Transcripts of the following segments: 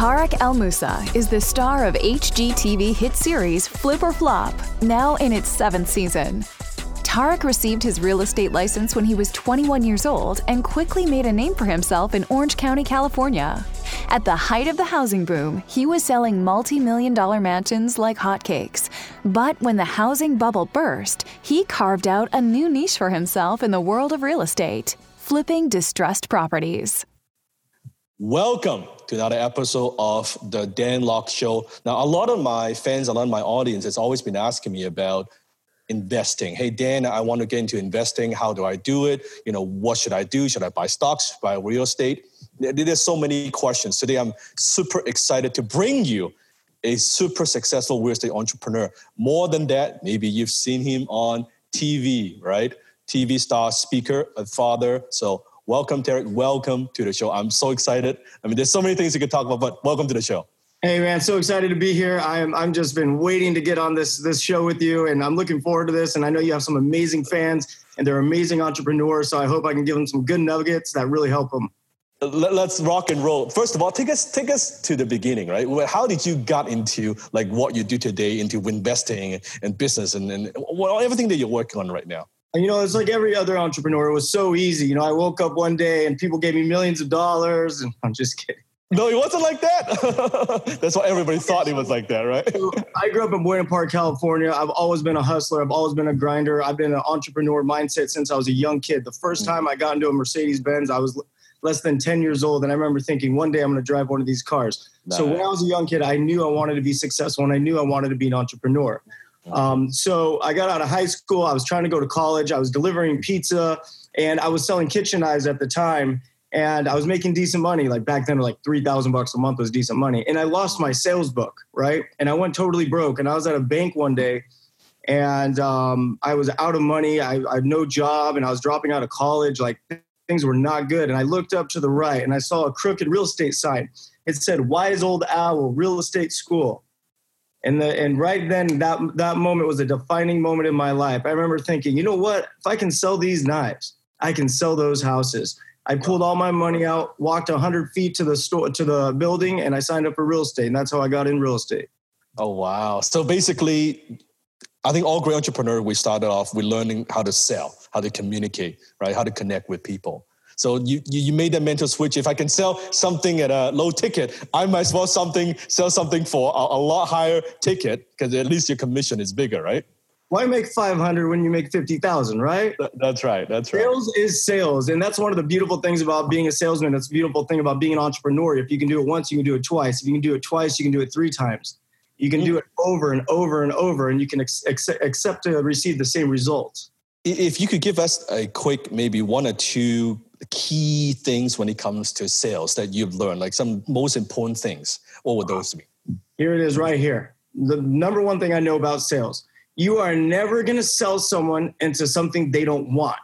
Tarek El Moussa is the star of HGTV hit series Flip or Flop, now in its seventh season. Tarek received his real estate license when he was 21 years old and quickly made a name for himself in Orange County, California. At the height of the housing boom, he was selling multi million dollar mansions like hotcakes. But when the housing bubble burst, he carved out a new niche for himself in the world of real estate flipping distressed properties. Welcome to another episode of the Dan Lok Show. Now, a lot of my fans, a lot of my audience has always been asking me about investing. Hey, Dan, I want to get into investing. How do I do it? You know, what should I do? Should I buy stocks, buy real estate? There's so many questions. Today, I'm super excited to bring you a super successful real estate entrepreneur. More than that, maybe you've seen him on TV, right? TV star, speaker, a father. So welcome, Tarek. Welcome to the show. I'm so excited. I mean, there's so many things you could talk about, but welcome to the show. Hey man, so excited to be here. I'm I'm just been waiting to get on this this show with you, and I'm looking forward to this. And I know you have some amazing fans, and they're amazing entrepreneurs. So I hope I can give them some good nuggets that really help them. Let's rock and roll. First of all, take us take us to the beginning, right? How did you got into like what you do today, into investing and business, and, and well, everything that you're working on right now? You know, it's like every other entrepreneur. It was so easy. You know, I woke up one day and people gave me millions of dollars, and I'm just kidding. No, he wasn't like that. That's why everybody thought he was like that, right? I grew up in Buena Park, California. I've always been a hustler. I've always been a grinder. I've been an entrepreneur mindset since I was a young kid. The first mm. time I got into a Mercedes Benz, I was less than 10 years old. And I remember thinking, one day I'm going to drive one of these cars. Nice. So when I was a young kid, I knew I wanted to be successful and I knew I wanted to be an entrepreneur. Um, so I got out of high school. I was trying to go to college. I was delivering pizza and I was selling kitchen knives at the time and I was making decent money. Like back then, like three thousand bucks a month was decent money. And I lost my sales book, right? And I went totally broke. And I was at a bank one day, and um, I was out of money. I, I had no job, and I was dropping out of college. Like things were not good. And I looked up to the right, and I saw a crooked real estate sign. It said "Wise Old Owl Real Estate School." And the and right then that that moment was a defining moment in my life. I remember thinking, you know what? If I can sell these knives, I can sell those houses. I pulled all my money out, walked 100 feet to the store to the building, and I signed up for real estate. And that's how I got in real estate. Oh wow! So basically, I think all great entrepreneurs we started off with learning how to sell, how to communicate, right? How to connect with people. So you, you made that mental switch. If I can sell something at a low ticket, I might as well something sell something for a, a lot higher ticket because at least your commission is bigger, right? why make 500 when you make 50,000, right? That's right. That's right. Sales is sales. And that's one of the beautiful things about being a salesman. That's a beautiful thing about being an entrepreneur. If you can do it once, you can do it twice. If you can do it twice, you can do it three times. You can do mm. it over and over and over, and you can ex- accept to receive the same results. If you could give us a quick, maybe one or two key things when it comes to sales that you've learned, like some most important things, what would those be? Here it is right here. The number one thing I know about sales you are never going to sell someone into something they don't want.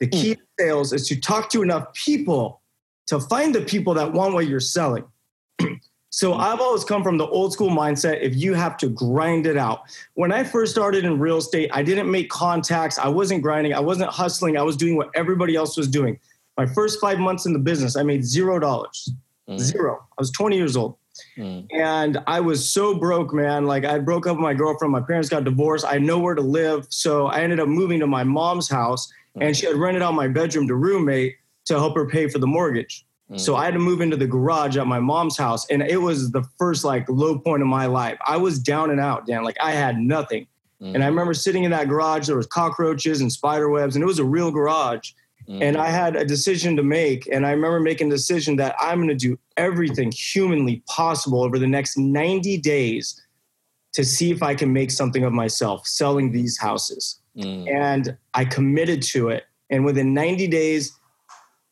The key mm. to sales is to talk to enough people to find the people that want what you're selling. so mm. I've always come from the old school mindset if you have to grind it out. When I first started in real estate, I didn't make contacts, I wasn't grinding, I wasn't hustling, I was doing what everybody else was doing. My first 5 months in the business, I made 0 dollars. Mm. Zero. I was 20 years old. Mm. And I was so broke, man. Like I broke up with my girlfriend. My parents got divorced. I had nowhere to live. So I ended up moving to my mom's house mm. and she had rented out my bedroom to roommate to help her pay for the mortgage. Mm. So I had to move into the garage at my mom's house. And it was the first like low point of my life. I was down and out, Dan. Like I had nothing. Mm. And I remember sitting in that garage, there was cockroaches and spider webs, and it was a real garage. Mm-hmm. And I had a decision to make. And I remember making a decision that I'm going to do everything humanly possible over the next 90 days to see if I can make something of myself selling these houses. Mm. And I committed to it. And within 90 days,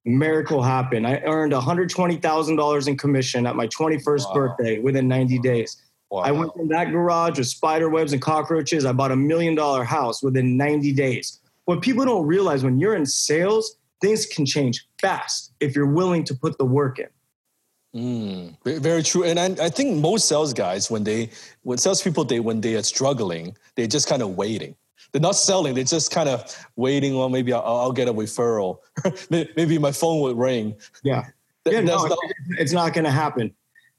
miracle happened. I earned $120,000 in commission at my 21st Wow. birthday within 90 days. Wow. I went from that garage with spider webs and cockroaches. I bought a million dollar house within 90 days. What people don't realize when you're in sales, things can change fast if you're willing to put the work in. Mm, very true. And I, I think most sales guys, when they, when salespeople, they when they are struggling, they're just kind of waiting. They're not selling. They're just kind of waiting. Well, maybe I'll, I'll get a referral. Maybe my phone would ring. Yeah. Yeah, no, not- it's not going to happen.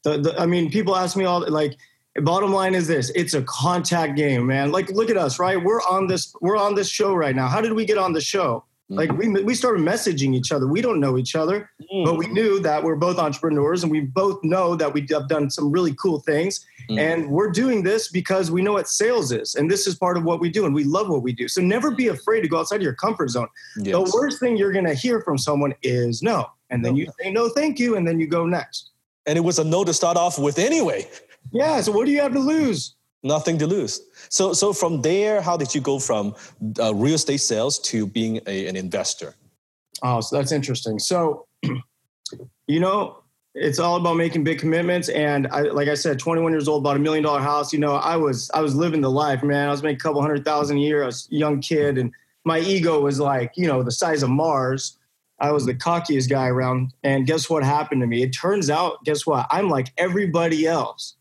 The, the, I mean, people ask me all like, bottom line is this: it's a contact game, man. Like, look at us, right? We're on this, we're on this show right now. How did we get on the show? Like, we we started messaging each other. We don't know each other, Mm. but we knew that we're both entrepreneurs, and we both know that we have done some really cool things. Mm. And we're doing this because we know what sales is, and this is part of what we do, and we love what we do. So never be afraid to go outside of your comfort zone. Yes. The worst thing you're going to hear from someone is no. And then No. you say, no, thank you. And then you go next. and it was a no to start off with anyway. Yeah. So what do you have to lose? Nothing to lose. So, so from there, how did you go from uh, real estate sales to being a, an investor? Oh, so that's interesting. So, you know, it's all about making big commitments. And I, like I said, 21 years old, bought a million dollar house. You know, I was, I was living the life, man. I was making a couple hundred thousand a year. I was a young kid and my ego was like, you know, the size of Mars. I was the cockiest guy around. And guess what happened to me? It turns out, guess what? I'm like everybody else.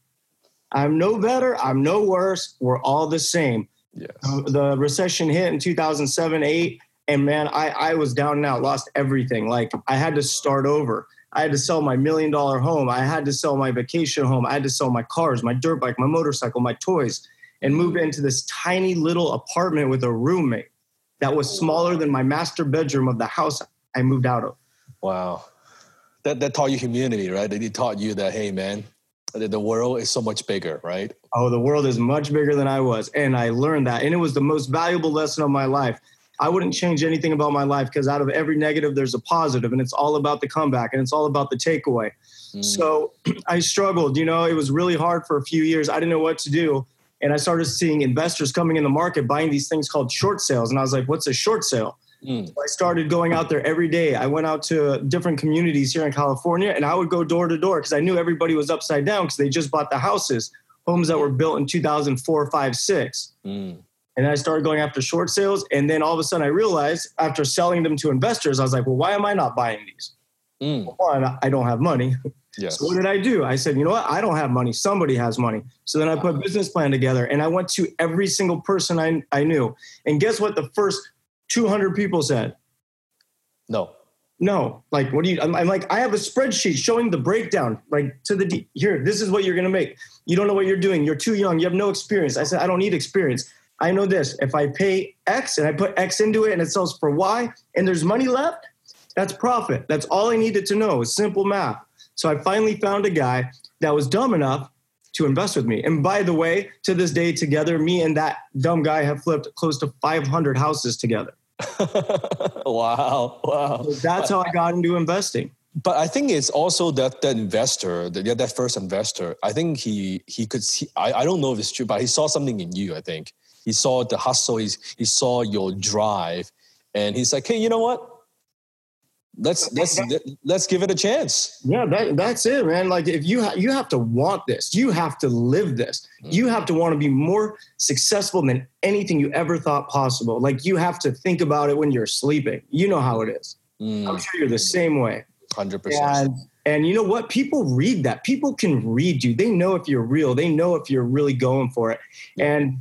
I'm no better. I'm no worse. We're all the same. Yes. Uh, the recession hit in 2007 8 and man I, I was down and out lost everything like i had to start over i had to sell my million dollar home i had to sell my vacation home i had to sell my cars my dirt bike my motorcycle my toys and move into this tiny little apartment with a roommate that was smaller than my master bedroom of the house i moved out of Wow. That, that taught you humility, right? It taught you that, hey, man, the, the world is so much bigger, right? oh the world is much bigger than i was and i learned that and it was the most valuable lesson of my life i wouldn't change anything about my life because out of every negative there's a positive and it's all about the comeback and it's all about the takeaway Mm. so i struggled you know it was really hard for a few years i didn't know what to do and i started seeing investors coming in the market buying these things called short sales and i was like what's a short sale Mm. I started going out there every day. I went out to different communities here in California and I would go door to door because I knew everybody was upside down because they just bought the houses, homes that were built in 2004, 5, 6. Mm. And I started going after short sales. And then all of a sudden I realized after selling them to investors, I was like, well, why am I not buying these? Mm. One, I don't have money. Yes. So what did I do? I said, you know what? I don't have money. Somebody has money. So then I put a business plan together and I went to every single person I, I knew. And guess what? The first 200 people said, No. no, like, what do you, I'm, I'm like, I have a spreadsheet showing the breakdown, like to the, D, here, this is what you're going to make. You don't know what you're doing. You're too young. You have no experience. I said, I don't need experience. I know this. If I pay X and I put X into it and it sells for Y and there's money left, that's profit. That's all I needed to know. It's simple math. So I finally found a guy that was dumb enough to invest with me. And by the way, to this day, together, me and that dumb guy have flipped close to 500 houses together. wow. Wow. So that's how I got into investing. But I think it's also that that investor, that, that first investor. I think he he could see. I, I don't know if it's true, but he saw something in you. I think he saw the hustle. He's, he saw your drive, and he's like, hey, you know what? Let's let's let's give it a chance. Yeah, that, that's it, man. Like if you ha- you have to want this, you have to live this. Mm. You have to want to be more successful than anything you ever thought possible. Like you have to think about it when you're sleeping. You know how it is. Mm. I'm sure you're the same way. Hundred percent. And and you know what? People read that. People can read you. They know if you're real. They know if you're really going for it. And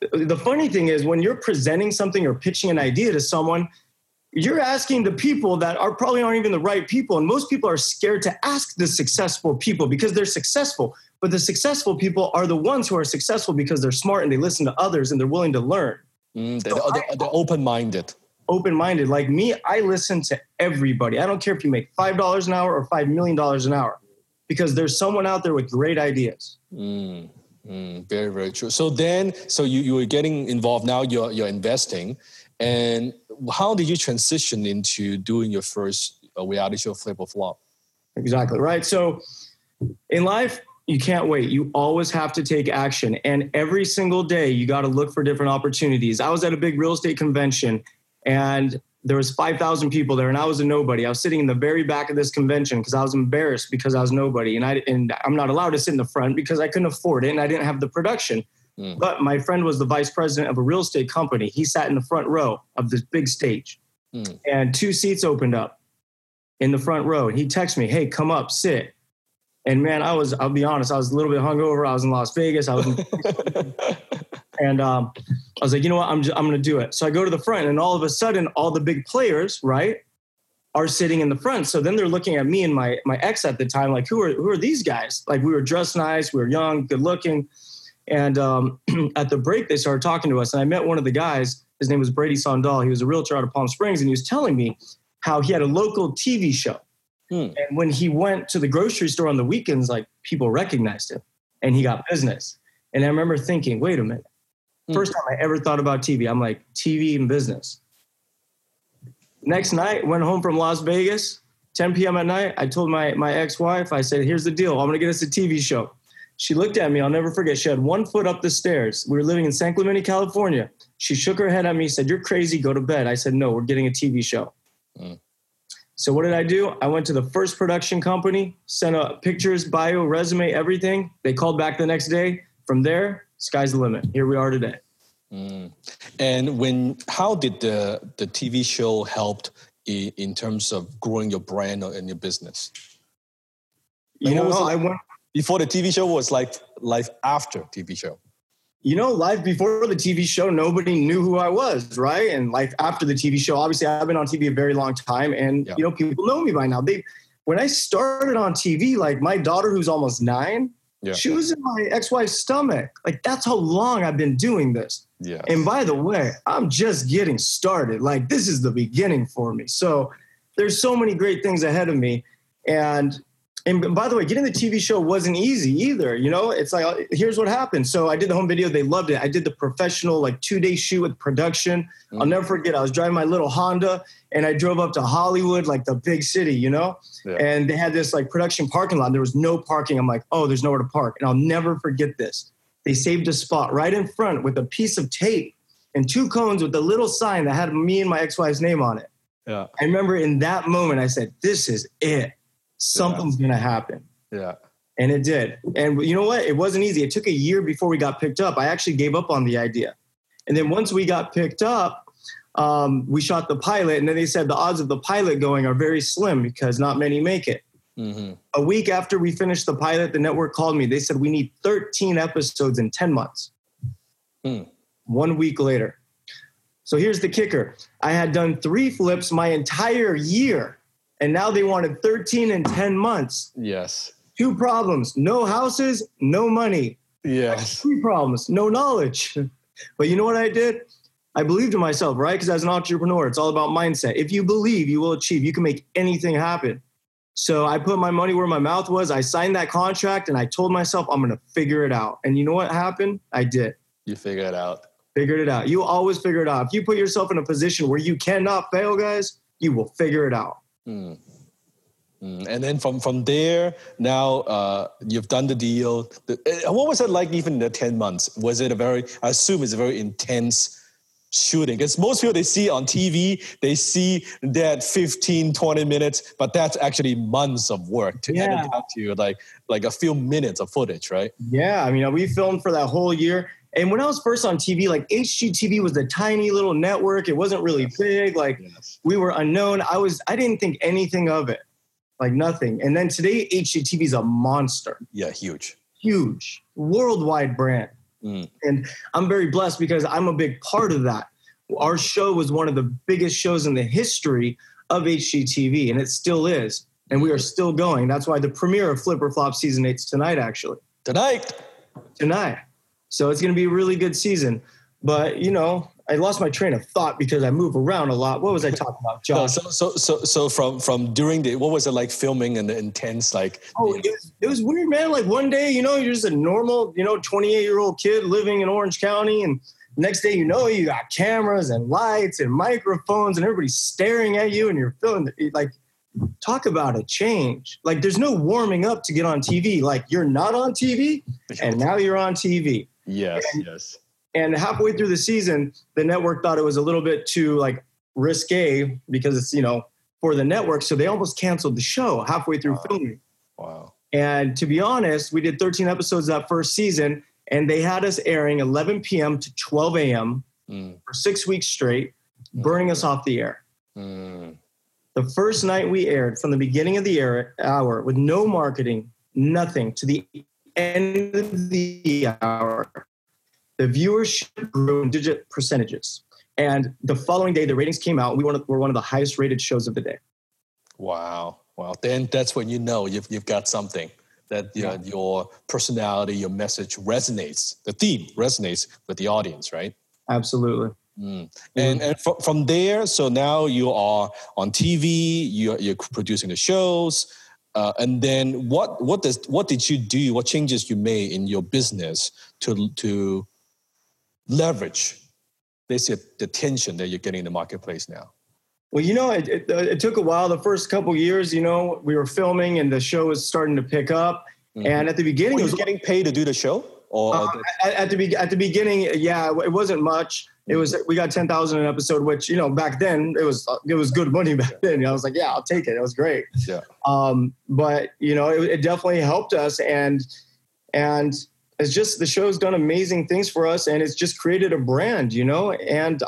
th- the funny thing is when you're presenting something or pitching an idea to someone, you're asking the people that are probably aren't even the right people. And most people are scared to ask the successful people because they're successful. But the successful people are the ones who are successful because they're smart and they listen to others and they're willing to learn. Mm, they're, they're, they're open-minded. Open minded. Like me, I listen to everybody. I don't care if you make $5 an hour or $5 million an hour because there's someone out there with great ideas. Mm, mm, very very true. So then, so you you were getting involved. Now you're you're investing, and how did you transition into doing your first uh, reality show, Flip or Flop? Exactly. Right. So in life, you can't wait. You always have to take action. And every single day, you got to look for different opportunities. I was at a big real estate convention and there was 5,000 people there and I was a nobody. I was sitting in the very back of this convention because I was embarrassed because I was nobody. And, I, and I'm not allowed to sit in the front because I couldn't afford it and I didn't have the production. Mm. But my friend was the vice president of a real estate company. He sat in the front row of this big stage mm. and two seats opened up in the front row. And he texted me, Hey, come up, sit. And man, I was, I'll be honest, I was a little bit hungover. I was in Las Vegas. I was, in, and um, I was like, you know what, I'm, just, I'm going to do it. So I go to the front, and all of a sudden, all the big players, right, are sitting in the front. So then they're looking at me and my my ex at the time, like, who are who are these guys? Like, we were dressed nice, we were young, good looking, and um, at the break, they started talking to us, and I met one of the guys. His name was Brady Sandahl. He was a realtor out of Palm Springs, and he was telling me how he had a local TV show Hmm. And when he went to the grocery store on the weekends, like people recognized him and he got business. And I remember thinking, wait a minute. Hmm. First time I ever thought about TV, I'm like, TV and business. Next night, went home from Las Vegas, 10 p.m. at night. I told my, my ex wife, I said, here's the deal. I'm going to get us a TV show. She looked at me. I'll never forget. She had one foot up the stairs. We were living in San Clemente, California. She shook her head at me, said, You're crazy. Go to bed. I said, No, we're getting a TV show. Mm. So what did I do? I went to the first production company, sent out pictures, bio, resume, everything. They called back the next day. From there, sky's the limit. Here we are today. Mm. And when, how did the the TV show helped in, in terms of growing your brand and your business? Like you know, I went before the TV show was like life after TV show you know, life before the TV show, nobody knew who I was, right? And life after the TV show, obviously, I've been on TV a very long time, and yeah. you know, people know me by now. They, when I started on TV, like my daughter, who's almost nine, yeah. she was in my ex-wife's stomach. Like that's how long I've been doing this. Yeah. And by the way, I'm just getting started. Like this is the beginning for me. So there's so many great things ahead of me, and and by the way, getting the TV show wasn't easy either. You know, it's like, uh, here's what happened. So I did the home video. They loved it. I did the professional, like two day shoot with production. Mm-hmm. I'll never forget. I was driving my little Honda and I drove up to Hollywood, like the big city, you know, yeah. and they had this like production parking lot. There was no parking. I'm like, oh, there's nowhere to park. And I'll never forget this. They saved a spot right in front with a piece of tape and two cones with a little sign that had me and my ex wife's name on it. Yeah. I remember in that moment, I said, this is it something's yeah. going to happen. Yeah. And it did. And you know what? It wasn't easy. It took a year before we got picked up. I actually gave up on the idea. And then once we got picked up, um, we shot the pilot. And then they said the odds of the pilot going are very slim because not many make it. Mm-hmm. A week after we finished the pilot, the network called me. They said we need 13 episodes in 10 months. Mm. One week later. So here's the kicker I had done three flips my entire year and now they wanted 13 and 10 months. Yes. Two problems no houses, no money. Yes. Three problems no knowledge. But you know what I did? I believed in myself, right? Because as an entrepreneur, it's all about mindset. If you believe, you will achieve. You can make anything happen. So I put my money where my mouth was. I signed that contract and I told myself I'm going to figure it out. And you know what happened? I did. You figured it out. Figured it out. You always figure it out. If you put yourself in a position where you cannot fail, guys, you will figure it out. Mm. Mm. And then from from there, now uh, you've done the deal. The, uh, what was it like even in the 10 months? Was it a very, I assume it's a very intense shooting? Because most people they see on TV, they see that 15, 20 minutes, but that's actually months of work to yeah. edit down to like, like a few minutes of footage, right? Yeah, I mean, we filmed for that whole year. And when I was first on TV, like HGTV was a tiny little network. It wasn't really big. Like yes. we were unknown. I was I didn't think anything of it. Like nothing. And then today HGTV is a monster. Yeah, huge. Huge. Worldwide brand. Mm. And I'm very blessed because I'm a big part of that. Our show was one of the biggest shows in the history of HGTV, and it still is. And we are still going. That's why the premiere of Flip or Flop season eight's tonight, actually. Tonight. Tonight. So it's going to be a really good season. But, you know, I lost my train of thought because I move around a lot. What was I talking about, John? so, so, so, so from from during the what was it like filming and the intense like? Oh, it was, it was weird, man. Like one day, you know, you're just a normal, you know, 28 year old kid living in Orange County, and next day, you know, you got cameras and lights and microphones, and everybody's staring at you, and you're feeling like talk about a change. Like there's no warming up to get on TV. Like you're not on TV, and now you're on TV. Yes, and, yes. And halfway through the season, the network thought it was a little bit too like risque because it's you know for the network. So they almost canceled the show halfway through Wow. filming. Wow. And to be honest, we did 13 episodes that first season, and they had us airing 11 p.m. to 12 a.m. Mm, for six weeks straight, burning us off the air. mm, The first night we aired, from the beginning of the air, hour, with no marketing, nothing, to the end of the hour, the viewership grew in digit percentages. And the following day, the ratings came out. We were one of the highest rated shows of the day. wow. Wow. Then that's when you know you've, you've got something that your, your personality, your message resonates, the theme resonates with the audience, right? Absolutely. Mm. And, and fr- from there, so now you are on TV, you're, you're producing the shows. Uh, and then what, what, does, what did you do? What changes you made in your business to, to leverage basically the tension that you're getting in the marketplace now? Well, you know, it, it, it took a while. The first couple years, you know, we were filming and the show was starting to pick up. And at the beginning, Were it you was getting paid to do the show? Or Uh, at, at the at the beginning, yeah, it wasn't much. It was we got ten thousand an episode, which you know back then it was it was good money back then. I was like, yeah, I'll take it. It was great. yeah. Um, but you know, it, it definitely helped us, and and it's just the show's done amazing things for us, and it's just created a brand, you know. And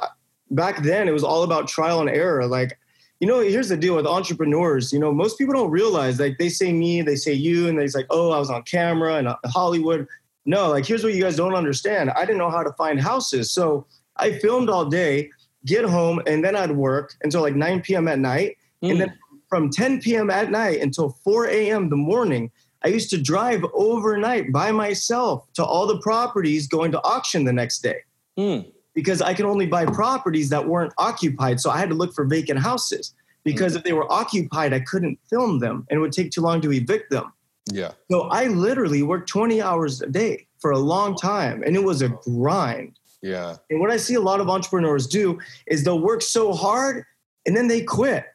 back then, it was all about trial and error. Like, you know, here's the deal with entrepreneurs. You know, most people don't realize like they say me, they say you, and they like, oh, I was on camera and Hollywood. No, like here's what you guys don't understand. I didn't know how to find houses, so I filmed all day, get home, and then I'd work until like 9 p.m. at night, and then from 10 p.m. at night until 4 a.m. the morning, I used to drive overnight by myself to all the properties going to auction the next day Mm. because I could only buy properties that weren't occupied. So I had to look for vacant houses because if they were occupied, I couldn't film them and it would take too long to evict them. Yeah. So I literally worked 20 hours a day for a long time and it was a grind. Yeah. And what I see a lot of entrepreneurs do is they'll work so hard and then they quit.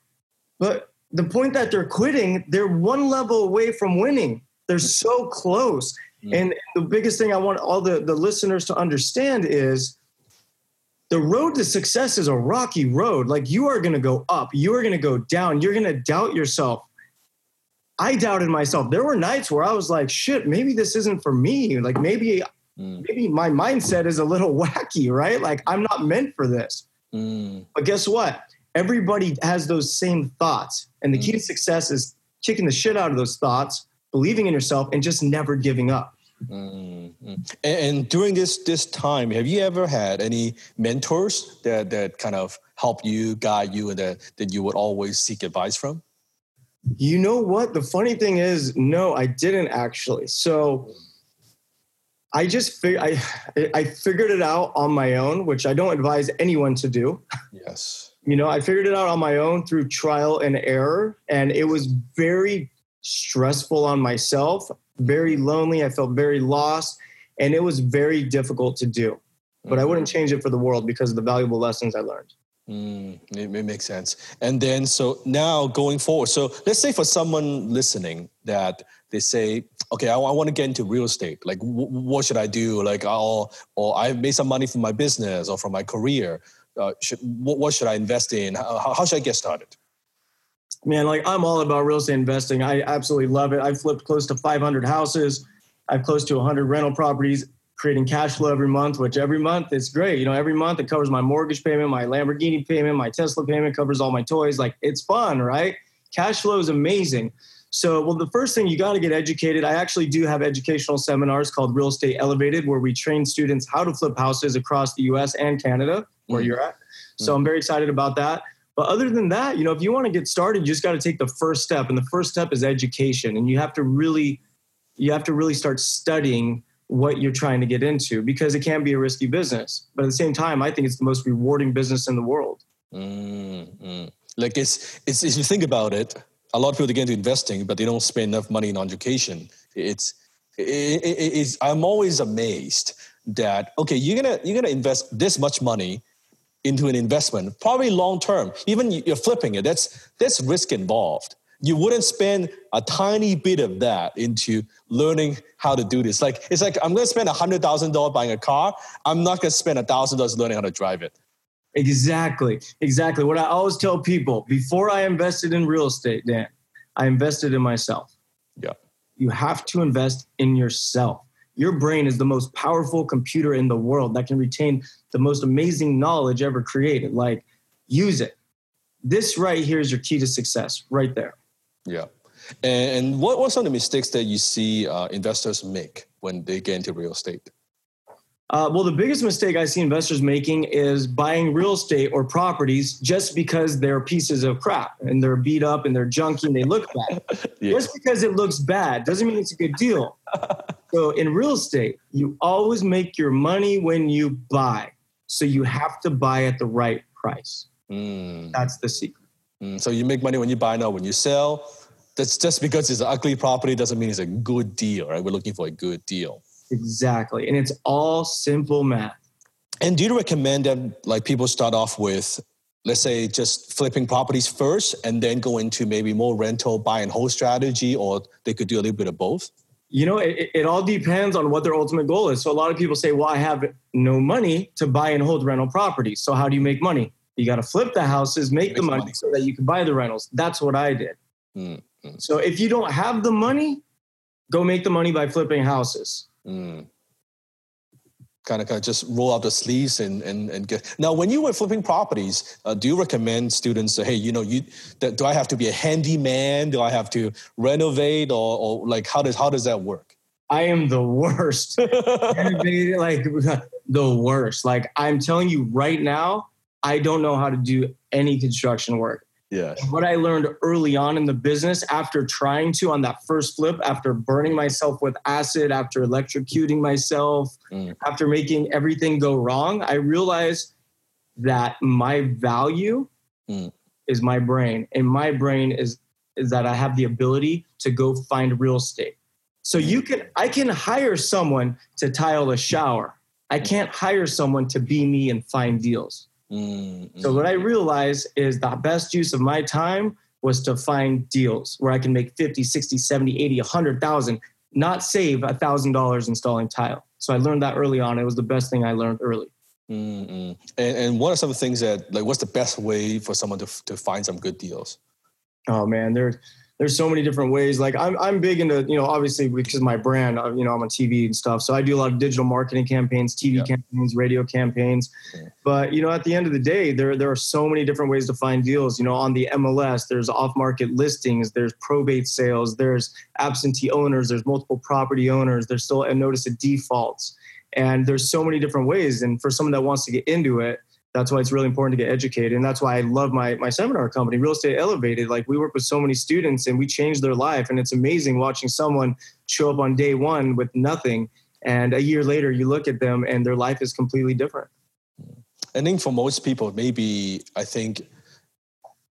But the point that they're quitting, they're one level away from winning. They're so close. Mm. And the biggest thing I want all the, the listeners to understand is the road to success is a rocky road. Like you are going to go up, you are going to go down, you're going to doubt yourself. I doubted myself. There were nights where I was like, shit, maybe this isn't for me. Like maybe Mm. maybe my mindset is a little wacky, right? Like I'm not meant for this. Mm. But guess what? Everybody has those same thoughts. And the key to success is kicking the shit out of those thoughts, believing in yourself, and just never giving up. Mm, mm. And, and during this this time, have you ever had any mentors that that kind of help you, guide you, and that that you would always seek advice from? You know what? The funny thing is, no, I didn't actually. So I just fig- I I figured it out on my own, which I don't advise anyone to do. Yes. You know, I figured it out on my own through trial and error, and it was very stressful on myself, very lonely. I felt very lost, and it was very difficult to do. But I wouldn't change it for the world because of the valuable lessons I learned. Mm, it, it makes sense. And then, so now going forward, so let's say for someone listening that they say, okay, I, want to get into real estate. Like, w- what should I do? Like, I'll, or I've made some money from my business or from my career. Uh, should, what, what should I invest in? How, how should I get started? Man, like I'm all about real estate investing. I absolutely love it. I've flipped close to 500 houses. I've close to 100 rental properties, creating cash flow every month. Which every month it's great. You know, every month it covers my mortgage payment, my Lamborghini payment, my Tesla payment, covers all my toys. Like it's fun, right? Cash flow is amazing. So, well, the first thing you got to get educated. I actually do have educational seminars called Real Estate Elevated, where we train students how to flip houses across the U.S. and Canada, where Mm. you're at. So, I'm very excited about that. But other than that, you know, if you want to get started, you just got to take the first step, and the first step is education, and you have to really, you have to really start studying what you're trying to get into because it can be a risky business. But at the same time, I think it's the most rewarding business in the world. Mm, mm. Like it's, it's if you think about it, a lot of people get into investing, but they don't spend enough money on education. It's, it, it, it's I'm always amazed that okay, you're gonna you're gonna invest this much money into an investment, probably long term. Even you're flipping it. That's that's risk involved. You wouldn't spend a tiny bit of that into learning how to do this. Like it's like I'm to spend a hundred thousand dollars buying a car. I'm not to spend a thousand dollars learning how to drive it. Exactly. Exactly. What I always tell people before I invested in real estate, Dan, I invested in myself. Yeah. You have to invest in yourself. Your brain is the most powerful computer in the world that can retain the most amazing knowledge ever created. Like, use it. This right here is your key to success, right there. Yeah. And what, what are some of the mistakes that you see uh, investors make when they get into real estate? Uh, well, the biggest mistake I see investors making is buying real estate or properties just because they're pieces of crap and they're beat up and they're junky and they look bad. yeah. Just because it looks bad doesn't mean it's a good deal. so in real estate, you always make your money when you buy. So you have to buy at the right price. Mm. That's the secret. Mm. So you make money when you buy, not when you sell. That's just because it's an ugly property doesn't mean it's a good deal, right? We're looking for a good deal. Exactly. And it's all simple math. And do you recommend that like people start off with, let's say, just flipping properties first and then go into maybe more rental buy and hold strategy, or they could do a little bit of both? You know, it, it all depends on what their ultimate goal is. So a lot of people say, well, I have no money to buy and hold rental properties. So how do you make money? You got to flip the houses, make the money, money, so that you can buy the rentals. That's what I did. Mm-hmm. So if you don't have the money, go make the money by flipping houses. Mm. Kind of, kind of just roll out the sleeves and, and, and get. Now, when you were flipping properties, uh, do you recommend students, Say, hey, you know, you do I have to be a handyman? Do I have to renovate, or, or like how does how does that work? I am the worst. like the worst. Like I'm telling you right now, I don't know how to do any construction work. Yeah. What I learned early on in the business after trying to on that first flip, after burning myself with acid, after electrocuting myself, mm. after making everything go wrong, I realized that my value mm. is my brain. And my brain is is that I have the ability to go find real estate. So you can I can hire someone to tile a shower. I can't hire someone to be me and find deals. Mm-hmm. So what I realized is the best use of my time was to find deals where I can make 50, 60, 70, 80, 100,000, not save $1,000 installing tile. So I learned that early on. It was the best thing I learned early. Mm-hmm. And, and what are some things that, like, what's the best way for someone to, to find some good deals? Oh man, there's there's so many different ways. Like I'm, I'm big into, you know, obviously because my brand, uh, you know, I'm on TV and stuff. So I do a lot of digital marketing campaigns, TV yeah. campaigns, radio campaigns. Yeah. But, you know, at the end of the day, there, there are so many different ways to find deals. You know, on the MLS, there's off market listings, there's probate sales, there's absentee owners, there's multiple property owners, there's still a notice of defaults. And there's so many different ways. And for someone that wants to get into it, that's why it's really important to get educated. And that's why i love my, my seminar company real estate elevated. Like we work with so many students and we change their life. And it's amazing watching someone show up on day one with nothing and a year later you look at them and their life is completely different. I think for most people maybe i think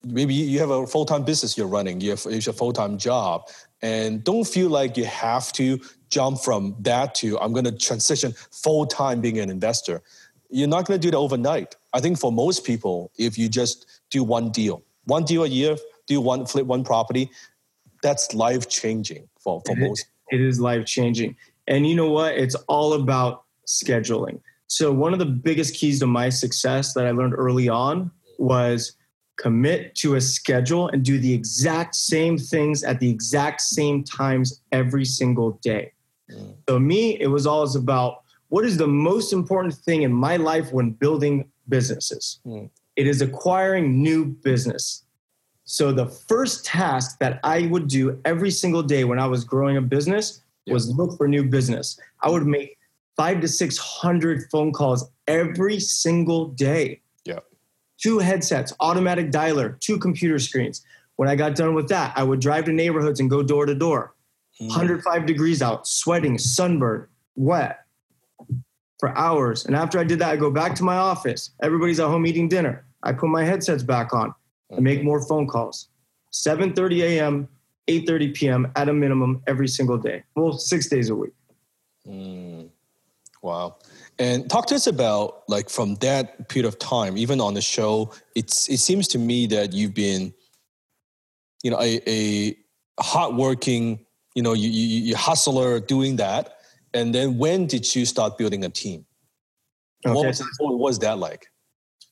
maybe you have a full-time business you're running. You have it's a full-time job. And don't feel like you have to jump from that to i'm going to transition full-time being an investor. You're not going to do that overnight. I think for most people, if you just do one deal, one deal a year, do one flip one property, that's life changing for, for it most. Is, it is life changing. And you know what? It's all about scheduling. So, one of the biggest keys to my success that I learned early on was commit to a schedule and do the exact same things at the exact same times every single day. Mm. So, me, it was always about what is the most important thing in my life when building businesses? Mm. It is acquiring new business. So the first task that I would do every single day when I was growing a business was look for new business. I would make five to 600 phone calls every single day. Yeah. Two headsets, automatic dialer, two computer screens. When I got done with that, I would drive to neighborhoods and go door to door. Mm. 105 degrees out, sweating, sunburned, wet for hours. And after I did that, I go back to my office. Everybody's at home eating dinner. I put my headsets back on and make more phone calls. 7:30 a.m., 8:30 p.m. at a minimum every single day. Well, six days a week. Mm, wow. And talk to us about like from that period of time, even on the show. It's it seems to me that you've been, you know, a, a hardworking, you know, you, you, you hustler doing that and then when did you start building a team? Okay. What, was, what was that like?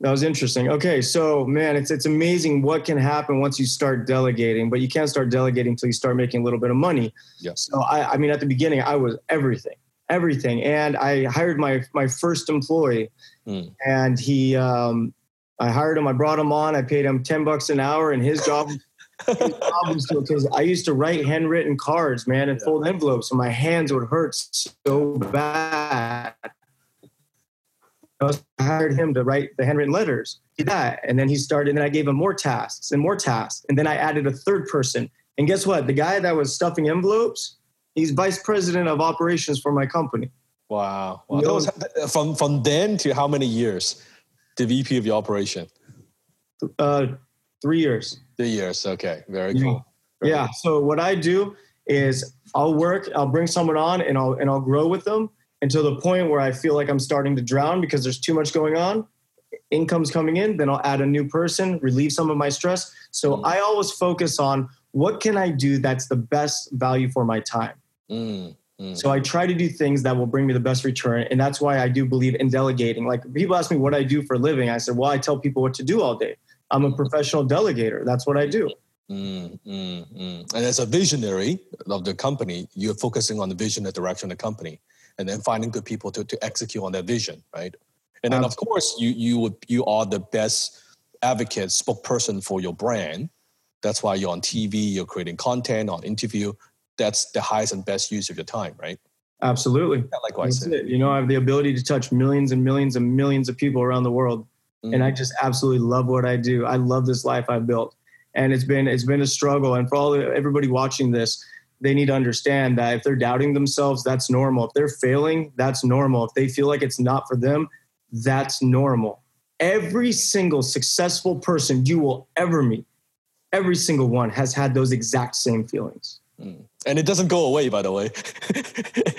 That was interesting. Okay, so man, it's it's amazing what can happen once you start delegating, but you can't start delegating until you start making a little bit of money. Yes. So I, I mean, at the beginning, I was everything, everything, and I hired my my first employee, Mm. and he, um, I hired him, I brought him on, I paid him ten bucks an hour, and his job. was because I used to write handwritten cards, man, and fold envelopes, and my hands would hurt so bad. I hired him to write the handwritten letters. He did that, and then he started. And then I gave him more tasks and more tasks, and then I added a third person. And guess what? The guy that was stuffing envelopes, he's vice president of operations for my company. Wow. wow. Was from from then to how many years? The VP of your operation. Uh, three years. Three years. Okay. Very Yeah. cool. Very Yeah. So what I do is I'll work, I'll bring someone on and I'll and I'll grow with them until the point where I feel like I'm starting to drown because there's too much going on. Income's coming in, then I'll add a new person, relieve some of my stress. So Mm. I always focus on what can I do that's the best value for my time. Mm, mm. So I try to do things that will bring me the best return. And that's why I do believe in delegating. Like people ask me what I do for a living. I said, well, I tell people what to do all day. I'm a professional delegator. That's what I do. Mm, mm, mm. And as a visionary of the company, you're focusing on the vision, the direction of the company, and then finding good people to, to execute on that vision, right? And then, of course, you you would you are the best advocate, spokesperson for your brand. That's why you're on TV, you're creating content on interview. That's the highest and best use of your time, right? Absolutely. Yeah, likewise. You know, I have the ability to touch millions and millions and millions of people around the world. Mm. And I just absolutely love what I do. I love this life I've built. And it's been it's been a struggle. And for all everybody watching this, they need to understand that if they're doubting themselves, that's normal. If they're failing, that's normal. If they feel like it's not for them, that's normal. Every single successful person you will ever meet, every single one has had those exact same feelings. and it doesn't go away by the way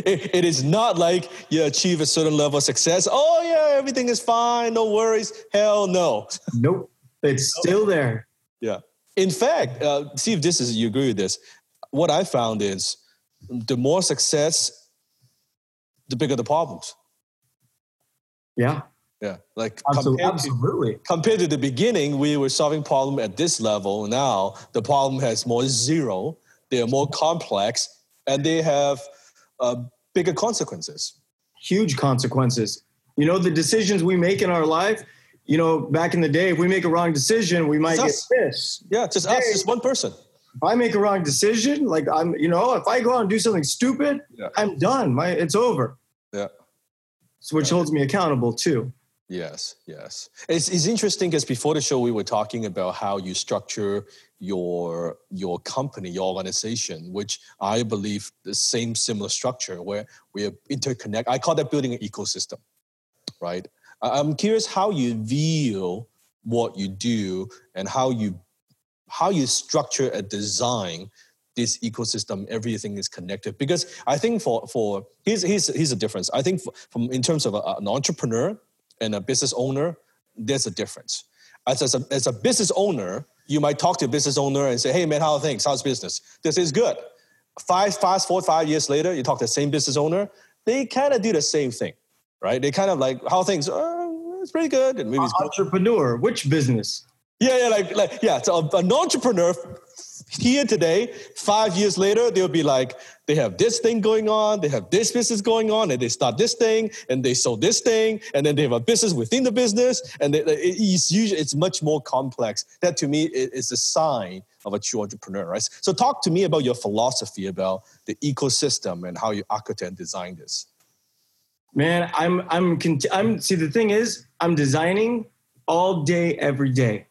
it, it is not like you achieve a certain level of success oh yeah everything is fine no worries hell no Nope. It's still there. yeah in fact uh, see if this is you agree with this what i found is the more success the bigger the problems Yeah. yeah like Absolutely. compared to, Absolutely. compared to the beginning we were solving problem at this level now the problem has more zero they are more complex and they have uh, bigger consequences huge consequences. You know, the decisions we make in our life, you know, back in the day, if we make a wrong decision, we might get It's us. pissed. Yeah, just us, Hey. just one person. If I make a wrong decision, like I'm, you know, if I go out and do something stupid, Yeah. I'm done. My it's over. Yeah. So, which holds me accountable too. Yes, yes. It's, it's interesting because before the show we were talking about how you structure your your company, your organization, which I believe the same similar structure where we are interconnect. I call that building an ecosystem, right? I'm curious how you view what you do and how you how you structure and design this ecosystem everything is connected. Because i think for for here's here's, here's a difference. I think for, from in terms of a, an entrepreneur and a business owner there's a difference. As, as, a, as a business owner you might talk to a business owner and say hey man how are things? How's business? This is good. Five fast five years later you talk to the same business owner they kind of do the same thing right they kind of like how things uh, it's pretty good and maybe it's good Entrepreneur, which business? yeah, yeah, like, like yeah. So an entrepreneur here today, five years later, they'll be like, they have this thing going on, they have this business going on, and they start this thing, and they sell this thing, and then they have a business within the business, and they- it's usually it's much more complex. That to me is a sign of a true entrepreneur, right? So talk to me about your philosophy about the ecosystem and how you architect and design this. Man, I'm I'm cont- I'm see the thing is I'm designing all day every day.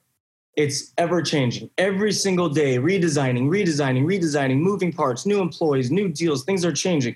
It's ever changing. Every single day, redesigning, redesigning, redesigning, moving parts, new employees, new deals, things are changing.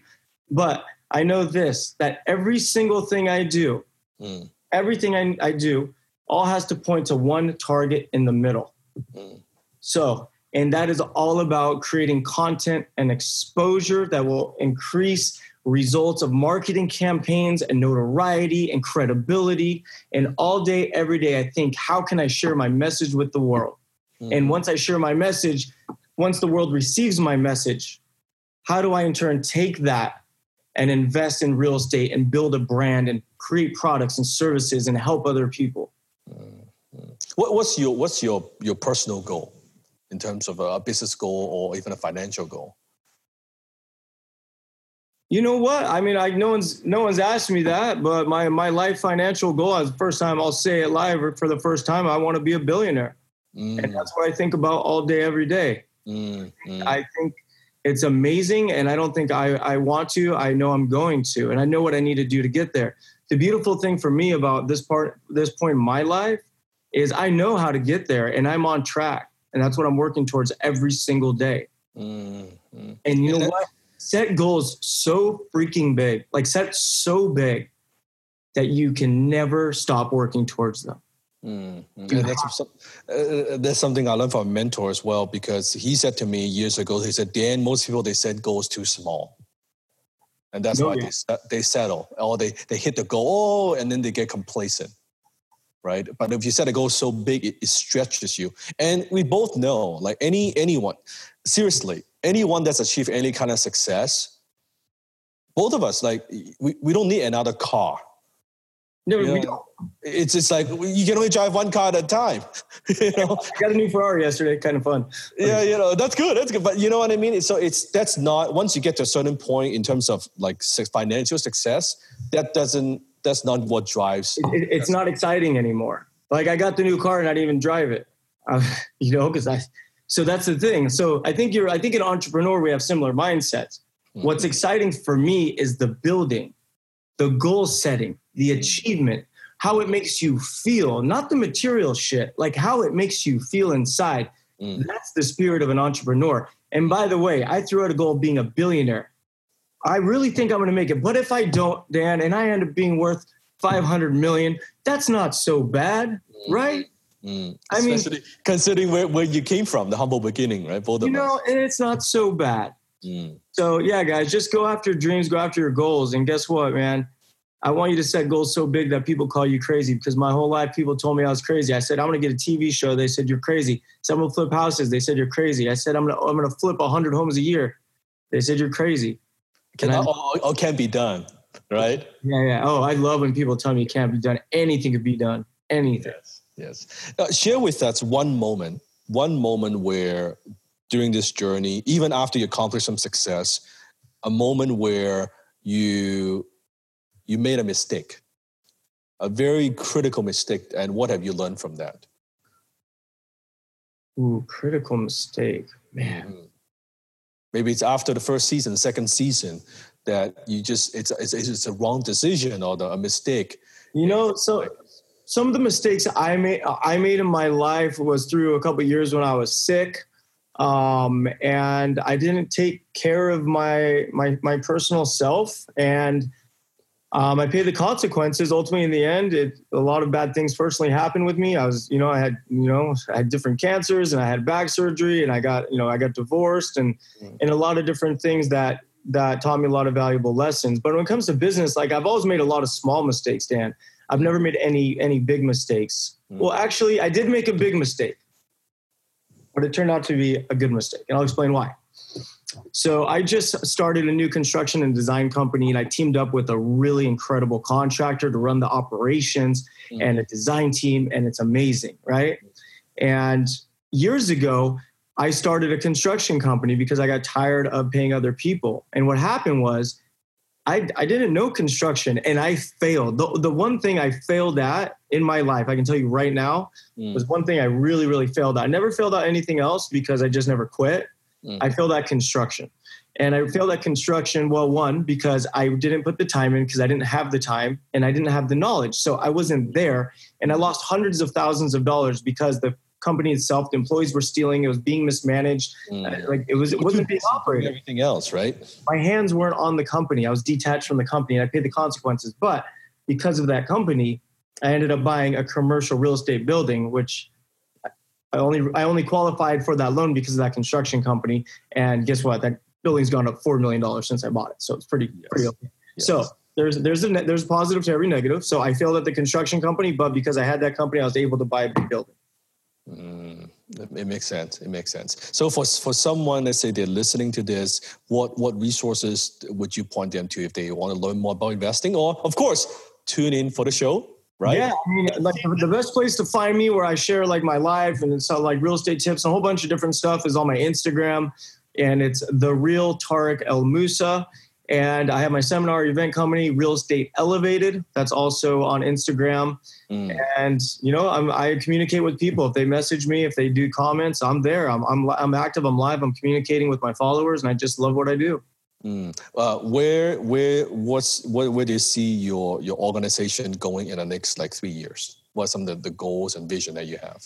But I know this that every single thing I do, Mm. everything I, I do, all has to point to one target in the middle. Mm. So, and that is all about creating content and exposure that will increase results of marketing campaigns and notoriety and credibility. And all day, every day, I think, how can I share my message with the world? Hmm. And once I share my message, once the world receives my message, how do I in turn take that and invest in real estate and build a brand and create products and services and help other people? Hmm. What, what's your what's your your personal goal in terms of a business goal or even a financial goal? You know what? I mean, I no one's no one's asked me that, but my my life financial goal is the first time I'll say it live for the first time. I want to be a billionaire, mm. and that's what I think about all day, every day. Mm. Mm. I think it's amazing, and I don't think I I want to. I know I'm going to, and I know what I need to do to get there. The beautiful thing for me about this part, this point in my life, is I know how to get there, and I'm on track, and that's what I'm working towards every single day. Mm-hmm. And you know what? Set goals so freaking big, like set so big that you can never stop working towards them. Mm-hmm. That's, uh, that's, something I learned from a mentor as well because he said to me years ago, he said, Dan, most people, they set goals too small. And that's oh, why yeah. they, they settle or they, they hit the goal and then they get complacent. Right. But if you set a goal so big, it, it stretches you. And we both know, like any anyone, seriously, anyone that's achieved any kind of success, both of us, like, we, we don't need another car. No, you we don't. It's just like you can only drive one car at a time. you know? I got a new Ferrari yesterday, kind of fun. Yeah, you know that's good. That's good. But you know what I mean. So it's that's not once you get to a certain point in terms of like financial success, that doesn't that's not what drives. It, it, it's not exciting anymore. Like I got the new car and I didn't even drive it. Uh, you know, because I so that's the thing. So I think you're, I think an entrepreneur, we have similar mindsets. Mm-hmm. What's exciting for me is the building, the goal setting, the mm-hmm. achievement, how it makes you feel, not the material shit, like how it makes you feel inside. Mm. That's the spirit of an entrepreneur. And by the way, I threw out a goal of being a billionaire. I really think I'm going to make it. But if I don't, Dan, and I end up being worth 500 million, that's not so bad, mm-hmm. right? Mm. I mean, considering where, where you came from, the humble beginning, right? Both you know, and it's not so bad. Mm. So yeah, guys, just go after your dreams, go after your goals, and guess what, man? I want you to set goals so big that people call you crazy because my whole life people told me I was crazy. I said I'm going to get a TV show. They said you're crazy. Some will flip houses. They said you're crazy. I said I'm going to I'm going to flip 100 homes a year. They said you're crazy. Can all, all, all can be done, right? Yeah, yeah. Oh, I love when people tell me it can't be done. Anything could be done. Anything. Yes. Yes. Uh, share with us one moment, one moment where during this journey, even after you accomplish some success, a moment where you you made a mistake, a very critical mistake, and what have you learned from that? Ooh, critical mistake, man. Mm-hmm. Maybe it's after the first season, second season, that you just it's it's, it's a wrong decision or the, a mistake. You know, so some of the mistakes I made I made in my life was through a couple years when I was sick, um, and I didn't take care of my my my personal self, and um, I paid the consequences. Ultimately, in the end, it, a lot of bad things personally happened with me. I was, you know, I had, you know, I had different cancers, and I had back surgery, and I got, you know, I got divorced, and mm. and a lot of different things that that taught me a lot of valuable lessons. But when it comes to business, like I've always made a lot of small mistakes, Dan. I've never made any any big mistakes. Mm. Well, actually, I did make a big mistake, but it turned out to be a good mistake, and I'll explain why. So I just started a new construction and design company, and I teamed up with a really incredible contractor to run the operations mm. and a design team, and it's amazing, right? And years ago, I started a construction company because I got tired of paying other people. And what happened was I, I didn't know construction and I failed. The, the one thing I failed at in my life, I can tell you right now, mm. was one thing I really, really failed at. I never failed at anything else because I just never quit. Mm. I failed at construction. And I failed at construction, well, one, because I didn't put the time in because I didn't have the time and I didn't have the knowledge. So I wasn't there. And I lost hundreds of thousands of dollars because the company itself, the employees were stealing. It was being mismanaged. Mm. Like it was, it wasn't being operated. Everything else, right? My hands weren't on the company. I was detached from the company, and I paid the consequences. But because of that company, I ended up buying a commercial real estate building, which I only I only qualified for that loan because of that construction company. And guess what? That building's gone up four million dollars since I bought it. So it's pretty yes. pretty okay. Yes. So there's there's a there's positive to every negative. So I failed at the construction company, but because I had that company, I was able to buy a big building. Mm, it makes sense. It makes sense. So for for someone, let's say they're listening to this, what what resources would you point them to if they want to learn more about investing? Or of course, tune in for the show right? Yeah, I mean, like the best place to find me where I share like my life and uh, like real estate tips and a whole bunch of different stuff is on my Instagram, and it's the real Tarek El Moussa. And I have my seminar event company, Real Estate Elevated. That's also on Instagram. Mm. And you know, I'm, i communicate with people. If they message me, if they do comments, I'm there. I'm, I'm I'm active. I'm live. I'm communicating with my followers, and I just love what I do. Mm. Uh, where where what's where, where do you see your your organization going in the next like three years? What are some of the, the goals and vision that you have?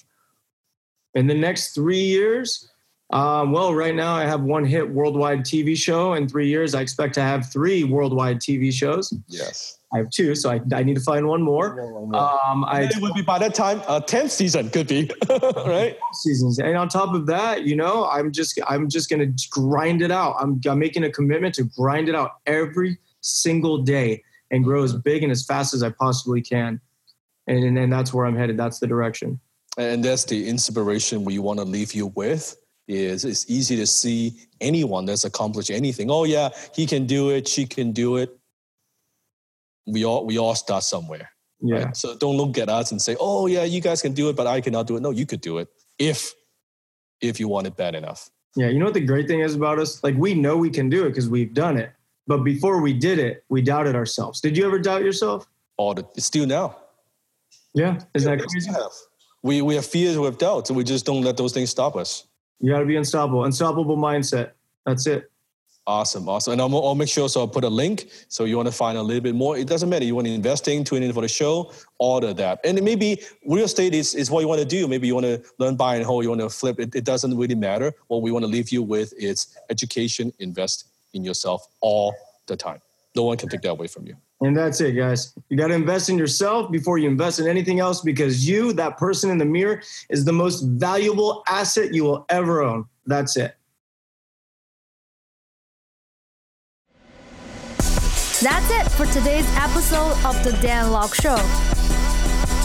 In the next three years, um, well, right now I have one hit worldwide TV show. In three years, I expect to have three worldwide TV shows. Yes. I have two, so I, I need to find one more. One more. Um, I, it would be by that time, a uh, tenth season could be right. Seasons, and on top of that, you know, I'm just I'm just gonna grind it out. I'm I'm making a commitment to grind it out every single day and grow as big and as fast as I possibly can. And and, and that's where I'm headed. That's the direction. And that's the inspiration we want to leave you with is it's easy to see anyone that's accomplished anything. Oh yeah, he can do it, she can do it. We all we all start somewhere. Yeah. Right? So don't look at us and say, "Oh yeah, you guys can do it, but I cannot do it." No, you could do it if if you want it bad enough. Yeah, you know what the great thing is about us? Like we know we can do it because we've done it. But before we did it, we doubted ourselves. Did you ever doubt yourself? All the still now. Yeah, is yeah, that crazy? We we have fears, we have doubts, and we just don't let those things stop us. You got to be unstoppable. Unstoppable mindset. That's it. Awesome, awesome. And I'll, I'll, make sure, so I'll put a link. So you want to find a little bit more. It doesn't matter. You want to investing, tune in for the show, order that. And maybe real estate is, is what you want to do. Maybe you want to learn buy and hold, you want to flip. It, it doesn't really matter. What we want to leave you with is education, invest in yourself all the time. No one can take that away from you. And that's it, guys. You got to invest in yourself before you invest in anything else because you, that person in the mirror, is the most valuable asset you will ever own. That's it. That's it for today's episode of The Dan Lok Show.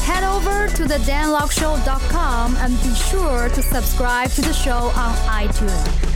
Head over to thedanlokshow.com and be sure to subscribe to the show on iTunes